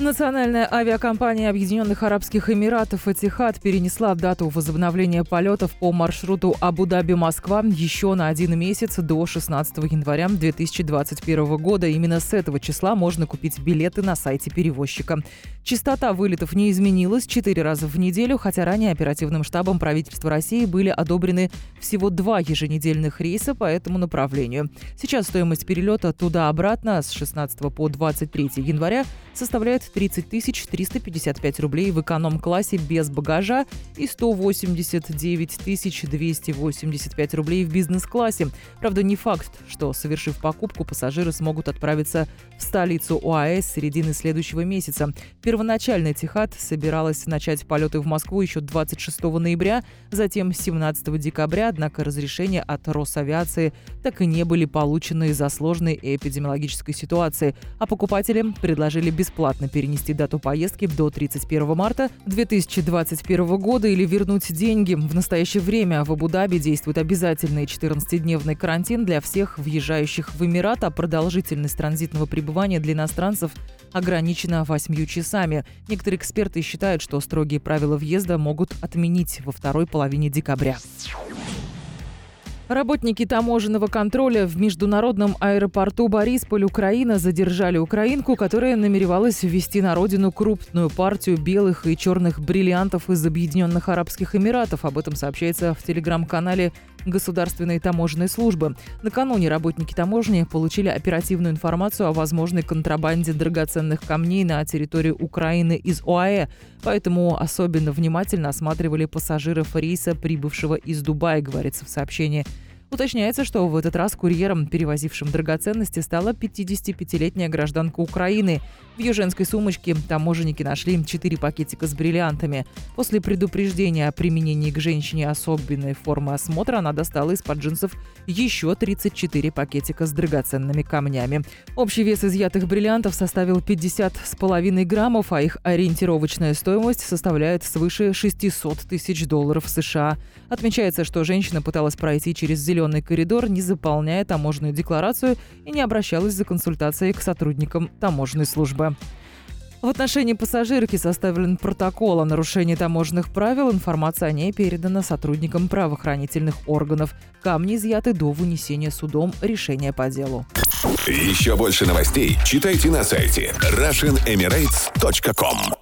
Национальная авиакомпания Объединенных Арабских Эмиратов «Этихад» перенесла дату возобновления полетов по маршруту Абу-Даби-Москва еще на один месяц до 16 января 2021 года. Именно с этого числа можно купить билеты на сайте перевозчика. Частота вылетов не изменилась четыре раза в неделю, хотя ранее оперативным штабом правительства России были одобрены всего два еженедельных рейса по этому направлению. Сейчас стоимость перелета туда-обратно с 16 по 23 января составляет 30 355 рублей в эконом-классе без багажа и 189 285 рублей в бизнес-классе. Правда, не факт, что, совершив покупку, пассажиры смогут отправиться в столицу ОАЭ с середины следующего месяца. Первоначально «Этихад» собиралась начать полеты в Москву еще 26 ноября, затем 17 декабря, однако разрешения от Росавиации так и не были получены из-за сложной эпидемиологической ситуации, а покупателям предложили бесплатно перенести дату поездки до 31 марта 2021 года или вернуть деньги. В настоящее время в Абу-Даби действует обязательный 14-дневный карантин для всех въезжающих в Эмират, а продолжительность транзитного пребывания для иностранцев ограничена 8 часами. Некоторые эксперты считают, что строгие правила въезда могут отменить во второй половине декабря. Работники таможенного контроля в международном аэропорту Борисполь, Украина, задержали украинку, которая намеревалась ввести на родину крупную партию белых и черных бриллиантов из Объединенных Арабских Эмиратов. Об этом сообщается в телеграм-канале Государственной таможенной службы. Накануне работники таможни получили оперативную информацию о возможной контрабанде драгоценных камней на территории Украины из ОАЭ, поэтому особенно внимательно осматривали пассажиров рейса, прибывшего из Дубая, говорится в сообщении. Уточняется, что в этот раз курьером, перевозившим драгоценности, стала 55-летняя гражданка Украины. В ее женской сумочке таможенники нашли 4 пакетика с бриллиантами. После предупреждения о применении к женщине особенной формы осмотра она достала из-под джинсов еще 34 пакетика с драгоценными камнями. Общий вес изъятых бриллиантов составил 50,5 граммов, а их ориентировочная стоимость составляет свыше 600 тысяч долларов США. Отмечается, что женщина пыталась пройти через зеленый зеленый коридор, не заполняя таможенную декларацию и не обращалась за консультацией к сотрудникам таможенной службы. В отношении пассажирки составлен протокол о нарушении таможенных правил. Информация о ней передана сотрудникам правоохранительных органов. Камни изъяты до вынесения судом решения по делу. Еще больше новостей читайте на сайте RussianEmirates.com